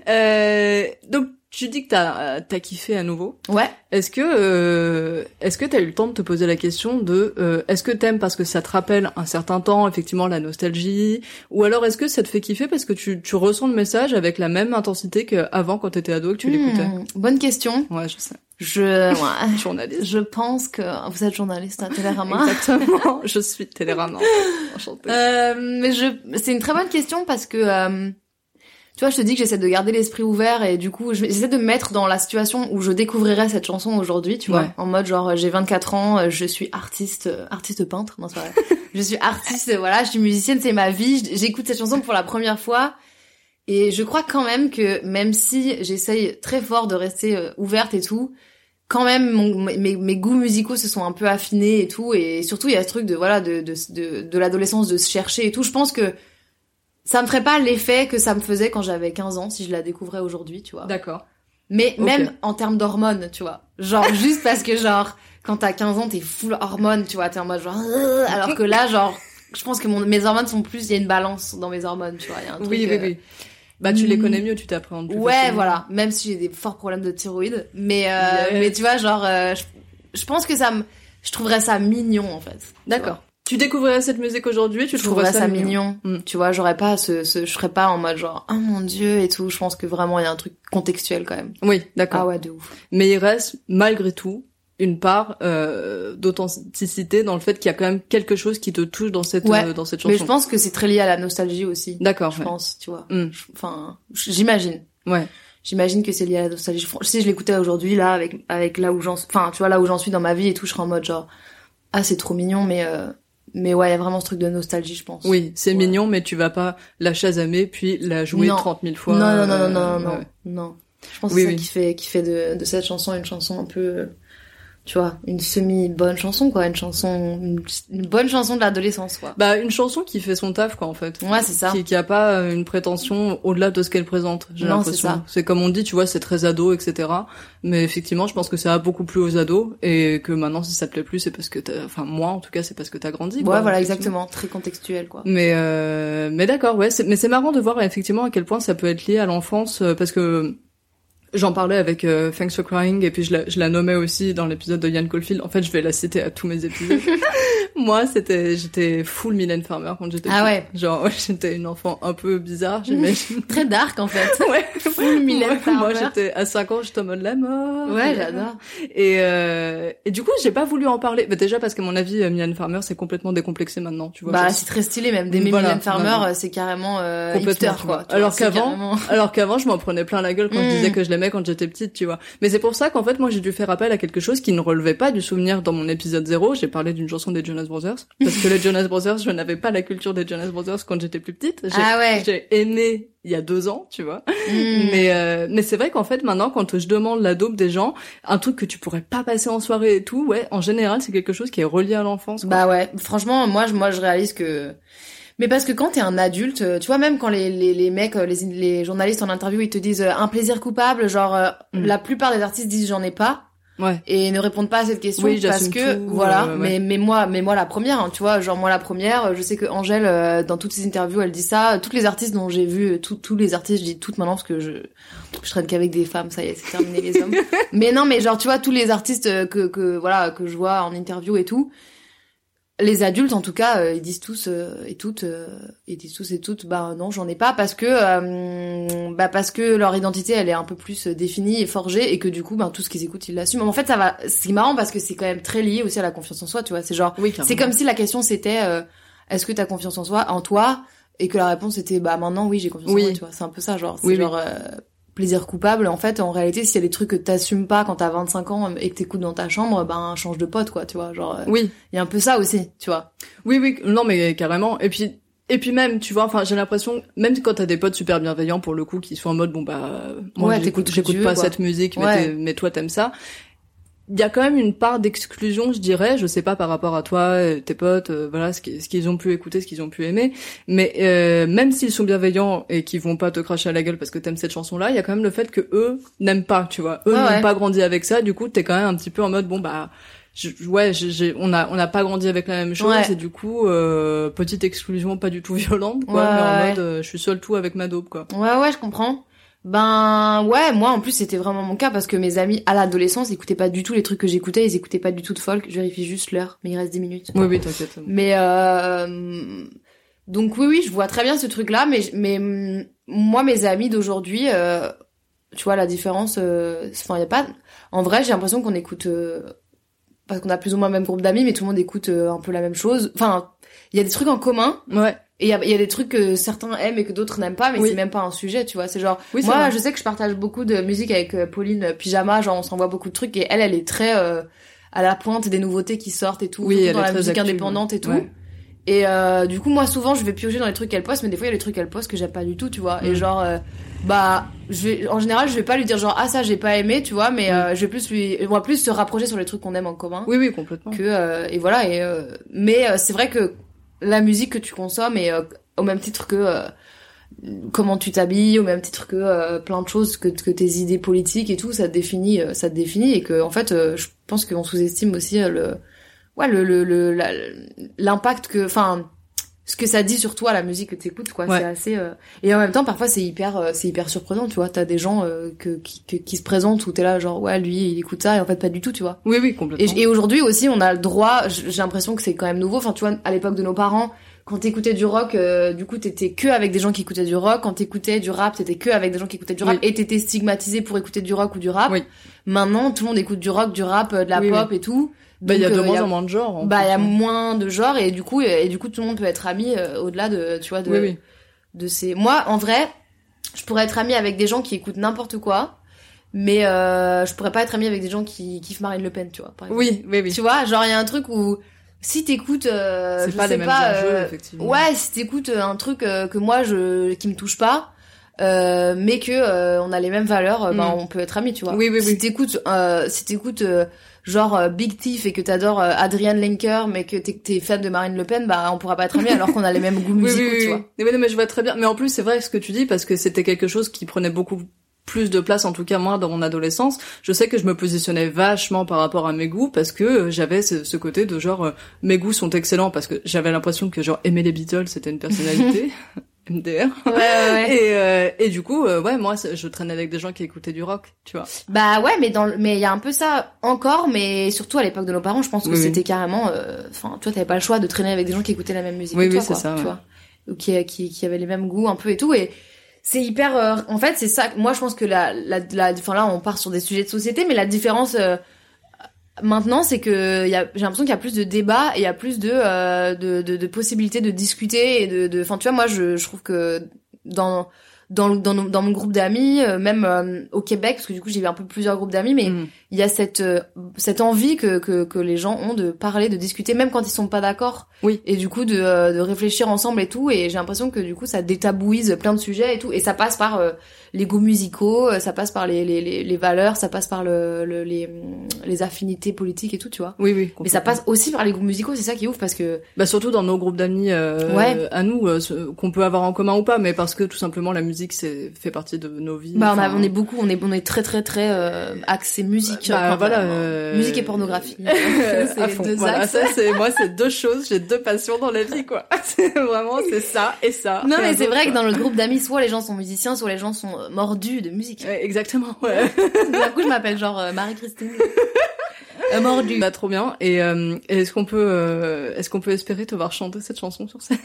euh, donc, tu dis que t'as euh, t'as kiffé à nouveau. Ouais. Est-ce que euh, est-ce que t'as eu le temps de te poser la question de euh, est-ce que t'aimes parce que ça te rappelle un certain temps, effectivement la nostalgie, ou alors est-ce que ça te fait kiffer parce que tu tu ressens le message avec la même intensité qu'avant quand t'étais ado que tu l'écoutais? Hmm, bonne question. Ouais, je sais. Je, ouais, Journaliste. je pense que vous êtes journaliste à Télérama. Exactement. je suis Télérama. Enchantée. Euh, mais je, c'est une très bonne question parce que, euh, tu vois, je te dis que j'essaie de garder l'esprit ouvert et du coup, je- j'essaie de me mettre dans la situation où je découvrirais cette chanson aujourd'hui, tu vois, Ouais. en mode genre j'ai 24 ans, euh, je suis artiste, euh, artiste peintre, non c'est vrai. je suis artiste, voilà, je suis musicienne, c'est ma vie. J'écoute cette chanson pour la première fois et je crois quand même que même si j'essaye très fort de rester euh, ouverte et tout, quand même mon, mes, mes goûts musicaux se sont un peu affinés et tout et surtout il y a ce truc de voilà de de de, de l'adolescence de se chercher et tout je pense que ça me ferait pas l'effet que ça me faisait quand j'avais 15 ans si je la découvrais aujourd'hui tu vois D'accord. mais même en termes d'hormones tu vois genre juste parce que genre quand t'as 15 ans t'es full hormones tu vois t'es en mode genre euh, alors que là genre je pense que mon, mes hormones sont plus il y a une balance dans mes hormones tu vois il y a un truc, Oui, oui, euh, oui. Bah, tu les hmm. connais mieux, tu t'appréhendes plus Ouais, facilement. voilà. Même si j'ai des forts problèmes de thyroïde, mais euh, Yeah. mais tu vois, genre, euh, je, je pense que ça me, je trouverais ça mignon en fait. D'accord. Tu découvrirais cette musique aujourd'hui, tu. Je trouverais ça mignon. mignon. Mm. Tu vois, j'aurais pas ce, ce, je serais pas en mode genre, oh mon dieu et tout. Je pense que vraiment il y a un truc contextuel quand même. Oui, d'accord. Ah ouais, de ouf. Mais il reste, malgré tout, une part euh, d'authenticité dans le fait qu'il y a quand même quelque chose qui te touche dans cette Ouais. euh, dans cette chanson. Mais je pense que c'est très lié à la nostalgie aussi. D'accord. Je ouais. pense, tu vois. Mm. Enfin, j'imagine. Ouais. J'imagine que c'est lié à la nostalgie. Si je l'écoutais aujourd'hui, là, avec, avec là où j'en, enfin, tu vois, là où j'en suis dans ma vie et tout, je serais en mode genre, ah, c'est trop mignon, mais, euh, mais ouais, il y a vraiment ce truc de nostalgie, je pense. Oui, c'est Ouais. mignon, mais tu vas pas la chasamer puis la jouer Non. 30 000 fois. non, non, non, non, euh, non, non, ouais. non. Je pense que c'est oui. ça qui fait, qui fait de, de cette chanson une chanson un peu, tu vois, une semi-bonne chanson, quoi, une chanson, une, une bonne chanson de l'adolescence, quoi. Bah, une chanson qui fait son taf, quoi, en fait. Ouais, c'est ça. Qui, qui a pas euh, une prétention au-delà de ce qu'elle présente, j'ai Non, l'impression. c'est ça. C'est comme on dit, tu vois, c'est très ado, etc. Mais effectivement, je pense que ça a beaucoup plu aux ados et que maintenant, si ça te plaît plus, c'est parce que t'as, enfin, moi, en tout cas, c'est parce que t'as grandi. Ouais, quoi, voilà, exactement. Très contextuel, quoi. Mais euh, mais d'accord, ouais. Mais c'est marrant de voir effectivement à quel point ça peut être lié à l'enfance, euh, parce que j'en parlais avec euh, Thanks for Crying et puis je la, je la nommais aussi dans l'épisode de Ian Caulfield. En fait, je vais la citer à tous mes épisodes. Moi, c'était j'étais full Mylène Farmer quand j'étais Ah ouais. Genre, ouais, j'étais une enfant un peu bizarre, j'imagine. Très dark, en fait. ouais. Full Mylène Moi, moi, Farmer. j'étais à 5 ans, j'étais en mode la mort. Ouais, j'adore. Et, euh, et du coup, j'ai pas voulu en parler. Bah, déjà parce qu'à mon avis, euh, Mylène Farmer, c'est complètement décomplexé maintenant, tu vois. Bah, c'est très stylé, même. D'aimer Voilà, Mylène Farmer, euh, c'est carrément, euh, hipster, quoi. Alors qu'avant- carrément- Alors qu'avant, je m'en prenais plein la gueule quand je Mm. disais que je quand j'étais petite, tu vois. Mais c'est pour ça qu'en fait, moi, j'ai dû faire appel à quelque chose qui ne relevait pas du souvenir dans mon épisode 0. J'ai parlé d'une chanson des Jonas Brothers. Parce que les Jonas Brothers, je n'avais pas la culture des Jonas Brothers quand j'étais plus petite. J'ai, Ah ouais. J'ai aimé il y a deux ans, tu vois. Mm. Mais, euh, mais c'est vrai qu'en fait, maintenant, quand je demande la dope des gens, un truc que tu pourrais pas passer en soirée et tout, ouais, en général, c'est quelque chose qui est relié à l'enfance. Bah ouais, franchement, moi, je, moi, je réalise que. Mais parce que quand t'es un adulte, euh, tu vois, même quand les, les, les mecs, euh, les, les journalistes en interview, ils te disent euh, un plaisir coupable, genre, Mm. la plupart des artistes disent j'en ai pas. Ouais. et ne répondent pas à cette question Oui, parce que tout, voilà euh, ouais. mais mais moi mais moi la première hein, tu vois genre moi la première je sais que Angèle euh, dans toutes ses interviews elle dit ça toutes les artistes dont j'ai vu tous tous les artistes je dis toutes maintenant parce que je je traîne qu'avec des femmes ça y est c'est terminé les hommes mais non mais genre tu vois tous les artistes que que voilà que je vois en interview et tout les adultes en tout cas euh, ils disent tous euh, et toutes euh, ils disent tous et toutes bah non j'en ai pas parce que euh, bah parce que leur identité elle est un peu plus définie et forgée et que du coup ben tout ce qu'ils écoutent ils l'assument en fait ça va c'est marrant parce que c'est quand même très lié aussi à la confiance en soi tu vois c'est genre Oui, c'est comme si la question c'était euh, est-ce que t'as confiance en soi en toi et que la réponse était bah maintenant oui j'ai confiance Oui. en moi tu vois c'est un peu ça genre c'est Oui, oui. genre plaisir coupable en fait en réalité s'il y a des trucs que t'assumes pas quand t'as 25 ans et que t'écoutes dans ta chambre ben change de pote quoi tu vois genre euh, Oui. il y a un peu ça aussi tu vois Oui, oui, non, mais carrément. Et puis, et puis même, tu vois, enfin, j'ai l'impression, même quand t'as des potes super bienveillants pour le coup, qui sont en mode, bon bah, moi, Ouais, j'écoute, pas quoi. cette musique, mais, Ouais. t'es- mais toi t'aimes ça. Il y a quand même une part d'exclusion, je dirais. Je sais pas par rapport à toi, euh, tes potes, euh, voilà, ce qui- ce qu'ils ont pu écouter, ce qu'ils ont pu aimer. Mais euh, même s'ils sont bienveillants et qu'ils vont pas te cracher à la gueule parce que t'aimes cette chanson-là, il y a quand même le fait que eux n'aiment pas, tu vois. Eux Ouais, n'ont pas grandi avec ça. Du coup, t'es quand même un petit peu en mode, bon bah, je- ouais, j'ai- on a on n'a pas grandi avec la même chose Ouais. et du coup euh, petite exclusion pas du tout violente quoi, Ouais, mais en mode euh, je suis seule tout avec ma dope quoi. Ouais, ouais, je comprends. Ben ouais, moi en plus c'était vraiment mon cas parce que mes amis à l'adolescence écoutaient pas du tout les trucs que j'écoutais, ils écoutaient pas du tout de folk. Je vérifie juste l'heure, mais il reste 10 minutes. Oui, oui, t'inquiète. Mais euh, donc oui, oui, je vois très bien ce truc-là, mais mais mm, moi mes amis d'aujourd'hui, euh, tu vois la différence. euh, Enfin, y a pas. En vrai, j'ai l'impression qu'on écoute euh, parce qu'on a plus ou moins le même groupe d'amis, mais tout le monde écoute euh, un peu la même chose. Enfin, il y a des trucs en commun. Ouais. Et il y a, il y a des trucs que certains aiment et que d'autres n'aiment pas, mais Oui. c'est même pas un sujet, tu vois. C'est genre, Oui, moi, vrai. je sais que je partage beaucoup de musique avec euh, Pauline euh, Pyjama, genre on s'envoie beaucoup de trucs et elle, elle est très euh, à la pointe des nouveautés qui sortent et tout, Oui, elle dans est la musique indépendante et tout. ouais. Et euh, du coup, moi, souvent, je vais piocher dans les trucs qu'elle poste, mais des fois, il y a des trucs qu'elle poste que j'aime pas du tout, tu vois. Et Mm. genre, euh, bah, je vais, en général, je vais pas lui dire genre, ah, ça, j'ai pas aimé, tu vois, mais euh, je vais plus lui, on va plus se rapprocher sur les trucs qu'on aime en commun. Oui, oui, complètement. Que, et voilà, et, mais c'est vrai que la musique que tu consommes et euh, au même titre que euh, comment tu t'habilles, au même titre que euh, plein de choses, que, que tes idées politiques et tout, ça te définit, euh, ça te définit et que en fait, je pense qu'on sous-estime aussi le, ouais, le, le, le- l'impact que, enfin, ce que ça dit sur toi la musique que t'écoutes, quoi. Ouais. C'est assez euh, et en même temps, parfois c'est hyper, euh, c'est hyper surprenant, tu vois. T'as des gens euh, que, qui, que- qui se présentent où t'es là, genre ouais, lui, il écoute ça et en fait pas du tout, tu vois. Oui, oui, complètement. Et, et aujourd'hui aussi, on a le droit. J'ai l'impression que c'est quand même nouveau. Enfin, tu vois, à l'époque de nos parents, quand t'écoutais du rock, euh, du coup, t'étais que avec des gens qui écoutaient du rock. Quand t'écoutais du rap, t'étais que avec des gens qui écoutaient du rap. Oui. Et t'étais stigmatisé pour écouter du rock ou du rap. Oui. Maintenant, tout le monde écoute du rock, du rap, euh, de la Oui, pop et tout. Bah, il y a de euh, moins en moins de genres. en Bah, il y a hein. moins de genres et du coup, et du coup, tout le monde peut être ami euh, au-delà de, tu vois, de, Oui, oui. de ces. Moi, en vrai, je pourrais être ami avec des gens qui écoutent n'importe quoi, mais euh, je pourrais pas être ami avec des gens qui kiffent Marine Le Pen, tu vois. Par exemple. Oui, oui, oui. Tu vois, genre il y a un truc où si t'écoutes, euh, C'est je pas sais les mêmes pas, enjeux, euh, effectivement. ouais, si t'écoutes un truc euh, que moi je qui me touche pas, euh, mais que euh, on a les mêmes valeurs, euh, ben Mm. on peut être amis, tu vois. Oui, oui, Si oui. t'écoutes, euh, si t'écoutes euh, genre euh, Big Thief et que t'adores euh, Adrienne Lenker, mais que t'es t'es fan de Marine Le Pen, bah on pourra pas être amis alors qu'on a les mêmes goûts musicaux, oui, oui, tu oui. vois. Mais, non, mais je vois très bien. Mais en plus, c'est vrai ce que tu dis parce que c'était quelque chose qui prenait beaucoup plus de place, en tout cas moi, dans mon adolescence. Je sais que je me positionnais vachement par rapport à mes goûts parce que euh, j'avais ce, ce côté de genre euh, mes goûts sont excellents parce que j'avais l'impression que genre aimer les Beatles c'était une personnalité. MDR. Ouais, ouais. Et, euh, et du coup, euh, ouais, moi, je traînais avec des gens qui écoutaient du rock, tu vois. Bah ouais, mais dans le- mais il y a un peu ça encore, mais surtout à l'époque de nos parents, je pense que Oui, oui. c'était carrément, euh, enfin, tu vois, t'avais pas le choix de traîner avec des gens qui écoutaient la même musique Oui, que toi, quoi, ça, tu ouais. vois, ou qui, qui qui avaient les mêmes goûts un peu et tout, et c'est hyper, euh, en fait, c'est ça. Moi, je pense que la la la, enfin là, on part sur des sujets de société, mais la différence euh, maintenant, c'est que j'ai l'impression qu'il y a plus de débats et il y a plus de euh, de, de possibilités de discuter et de, enfin, tu vois, moi, je je trouve que dans dans, dans, mon groupe d'amis, euh, même euh, au Québec, parce que du coup j'ai eu un peu plusieurs groupes d'amis, mais Mm. Il y a cette euh, cette envie que, que que les gens ont de parler, de discuter, même quand ils sont pas d'accord. Oui. Et du coup de euh, de réfléchir ensemble et tout. Et j'ai l'impression que du coup ça détabouise plein de sujets et tout. Et ça passe par euh, les goûts musicaux, euh, ça passe par les les les, les valeurs, ça passe par le, le les hum, les affinités politiques et tout, tu vois. Oui, oui. Mais ça passe aussi par les goûts musicaux, c'est ça qui est ouf parce que Bah surtout dans nos groupes d'amis euh, Ouais. à nous euh, qu'on peut avoir en commun ou pas mais parce que tout simplement la musique c'est fait partie de nos vies. bah on, a, on est beaucoup, on est on est très très très euh, axé musique. Bah, Enfin, voilà, euh, musique et pornographie. à fond. deux Voilà, axes. ça c'est moi c'est deux choses, j'ai deux passions dans la vie quoi. C'est vraiment c'est ça et ça. Non, mais c'est vrai que dans le groupe d'amis, soit les gens sont musiciens, soit les gens sont euh, mordus de musique. Ouais, exactement. Ouais. D'un coup, je m'appelle genre euh, Marie-Christine. Euh, mordue. bah trop bien. Et euh, est-ce qu'on peut euh, est-ce qu'on peut espérer te voir chanter cette chanson sur scène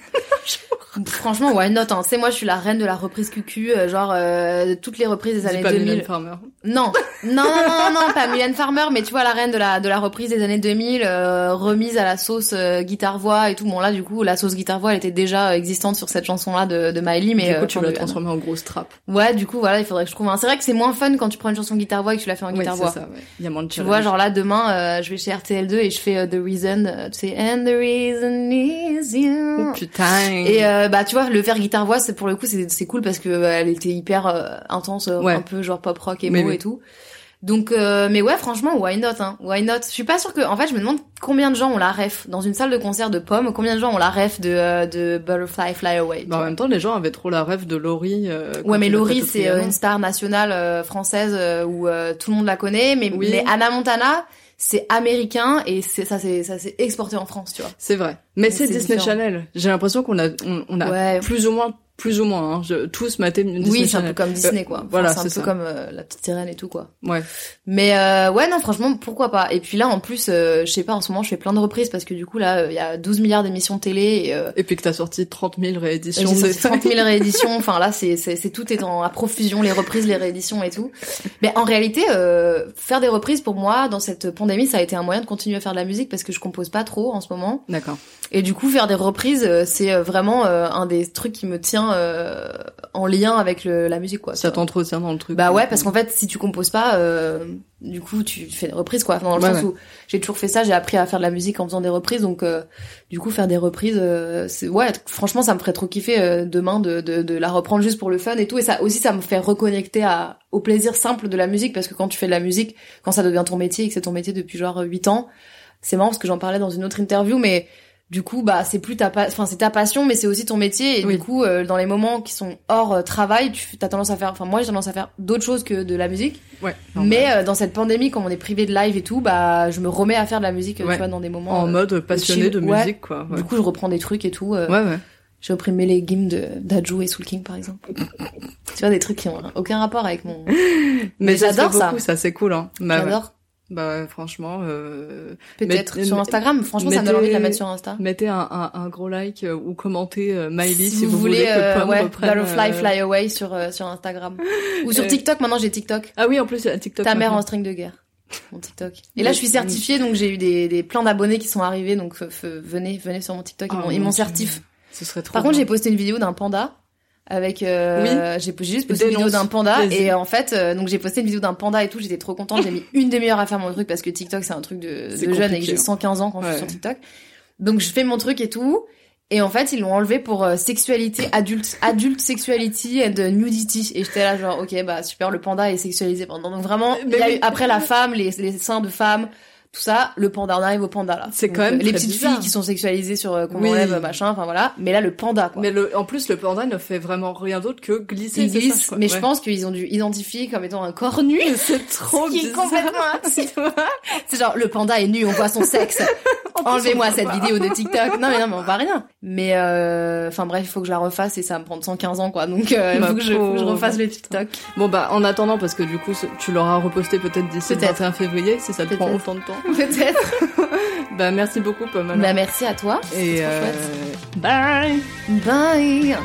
Franchement, why not hein. Tu sais, moi, je suis la reine de la reprise QQ, euh, genre euh, toutes les reprises des années pas 2000. Mylène Farmer. Non, non, non, non, non, pas Mylène Farmer, mais tu vois la reine de la de la reprise des années 2000, euh, remise à la sauce euh, guitare voix et tout. Bon là, du coup, la sauce guitare voix, elle était déjà euh, existante sur cette chanson-là de, de Miley, mais du coup tu vas de- transformer en grosse trappe. Ouais, du coup, voilà, il faudrait que je trouve. un- C'est vrai que c'est moins fun quand tu prends une chanson guitare voix et que tu la fais en Ouais, guitare voix. ça. Ouais. Il y a moins de Tu vois, genre là, demain, euh, je vais chez RTL2 et je fais The Reason, tu sais, And the reason is you. Oh, putain. Et euh, bah tu vois, le faire guitare voix, c'est pour le coup, c'est c'est cool parce que euh, elle était hyper euh, intense, Ouais. un peu genre pop rock et Mais et tout. Donc, euh, mais ouais, franchement, why not, hein, why not? Je suis pas sûre que, en fait, je me demande combien de gens ont la ref dans une salle de concert de pommes, combien de gens ont la ref de de Butterfly Fly Away. Bah, en même temps, les gens avaient trop la rêve de Laurie. Ouais, mais Laurie, c'est une star nationale française où tout le monde la connaît, mais, Oui. mais Anna Montana, c'est américain et c'est ça, c'est ça, s'est exporté en France, tu vois. C'est vrai. Mais c'est c'est Disney différent. Channel. J'ai l'impression qu'on a, on, on a Ouais. plus ou moins plus ou moins. Hein. Je, tous maté Disney oui, c'est un peu comme Disney, Euh, quoi. Enfin, voilà, c'est un c'est peu ça. comme euh, la petite sirène et tout, quoi. Ouais. Mais euh, ouais, non, franchement, pourquoi pas. Et puis là, en plus, euh, je sais pas, en ce moment, je fais plein de reprises parce que du coup, là, il y a 12 milliards d'émissions télé et euh, Et puis que t'as sorti 30 000 rééditions. j'ai sorti 30 000 rééditions. Enfin là, c'est c'est tout est en à profusion, les reprises, les rééditions et tout. Mais en réalité, euh, faire des reprises pour moi dans cette pandémie, ça a été un moyen de continuer à faire de la musique parce que je compose pas trop en ce moment. D'accord. Et du coup, faire des reprises, euh, c'est euh, vraiment euh, un des trucs qui me tient euh, en lien avec le, la musique, quoi. Ça t'entretient dans le truc. Bah ouais, parce qu'en fait, si tu composes pas, euh, du coup, tu fais des reprises, quoi. Dans le Ouais, sens ouais. où j'ai toujours fait ça, j'ai appris à faire de la musique en faisant des reprises, donc euh, du coup, faire des reprises, c'est ouais, franchement, ça me ferait trop kiffer demain de, de, de la reprendre juste pour le fun et tout. Et ça aussi, ça me fait reconnecter à, au plaisir simple de la musique, parce que quand tu fais de la musique, quand ça devient ton métier et que c'est ton métier depuis genre 8 ans, c'est marrant parce que j'en parlais dans une autre interview, mais du coup, bah, c'est plus ta, enfin, c'est ta passion, mais c'est aussi ton métier. Et Oui. du coup, euh, dans les moments qui sont hors euh, travail, tu as tendance à faire, enfin, moi, j'ai tendance à faire d'autres choses que de la musique. Ouais. Mais euh, dans cette pandémie, comme on est privé de live et tout, bah, je me remets à faire de la musique, euh, Ouais. tu vois, dans des moments. en euh, mode passionné de Ouais. musique, quoi. Ouais. Du coup, je reprends des trucs et tout. ouais, ouais. J'ai repris les games de d'Aju et Soul King, par exemple. tu vois, des trucs qui ont aucun rapport avec mon. Mais j'adore ça. ça, c'est cool, hein. Bah. J'adore. Bah, franchement, euh, Peut-être sur Instagram. Franchement, ça me donne envie de la mettre sur Insta. mettez un, un, un gros like euh, ou commentez euh, Miley si, si vous voulez, que euh, Pomme ouais, reprenne, Butterfly euh, Fly Away sur euh, sur Instagram ou sur Euh, TikTok. Maintenant, j'ai TikTok. Ah oui, en plus, TikTok. Ta mère en string de guerre. Mon TikTok. Et là, je suis certifiée, donc j'ai eu des, des plein d'abonnés qui sont arrivés, donc venez, venez sur mon TikTok, ils Ah, m'ont- certif. Ce serait trop Par contre, j'ai posté une vidéo d'un panda avec euh, j'ai j'ai juste posté une Dénonce. vidéo d'un panda et en fait euh, donc j'ai posté une vidéo d'un panda et tout j'étais trop contente j'ai mis une demi-heure à faire mon truc parce que TikTok c'est un truc de, jeune et que j'ai hein. 115 ans quand je suis sur TikTok. Donc je fais mon truc et tout. Et en fait ils l'ont enlevé pour euh, sexualité adulte adulte sexuality and nudity. Et j'étais là genre ok bah super le panda est sexualisé pendant. Donc vraiment il y a Mais eu après la femme les, les seins de femme tout ça, le panda, on arrive au panda là. C'est quand même les petites bizarre. filles qui sont sexualisées sur euh, qu'on Oui. enlève machin, enfin voilà. Mais là le panda quoi. Mais le, en plus, le panda ne fait vraiment rien d'autre que glisser. Glissent, crois. mais je pense qu'ils ont dû identifier comme étant un corps nu. c'est trop Ce qui est complètement. C'est genre, le panda est nu, on voit son sexe. Enlevez-moi cette vidéo de TikTok. Non, mais non, mais on voit rien. Mais, euh, enfin bref, il faut que je la refasse et ça va me prendre 115 ans, quoi. Donc, euh, il faut, que je, faut que je pauvre. refasse le TikTok. Bon bah en attendant parce que du coup tu l'auras reposté peut-être d'ici le Peut-être. 21 février si ça te prend autant de temps. Peut-être. Bah merci beaucoup Pomme. Bah, merci à toi. Et euh, bye. Bye.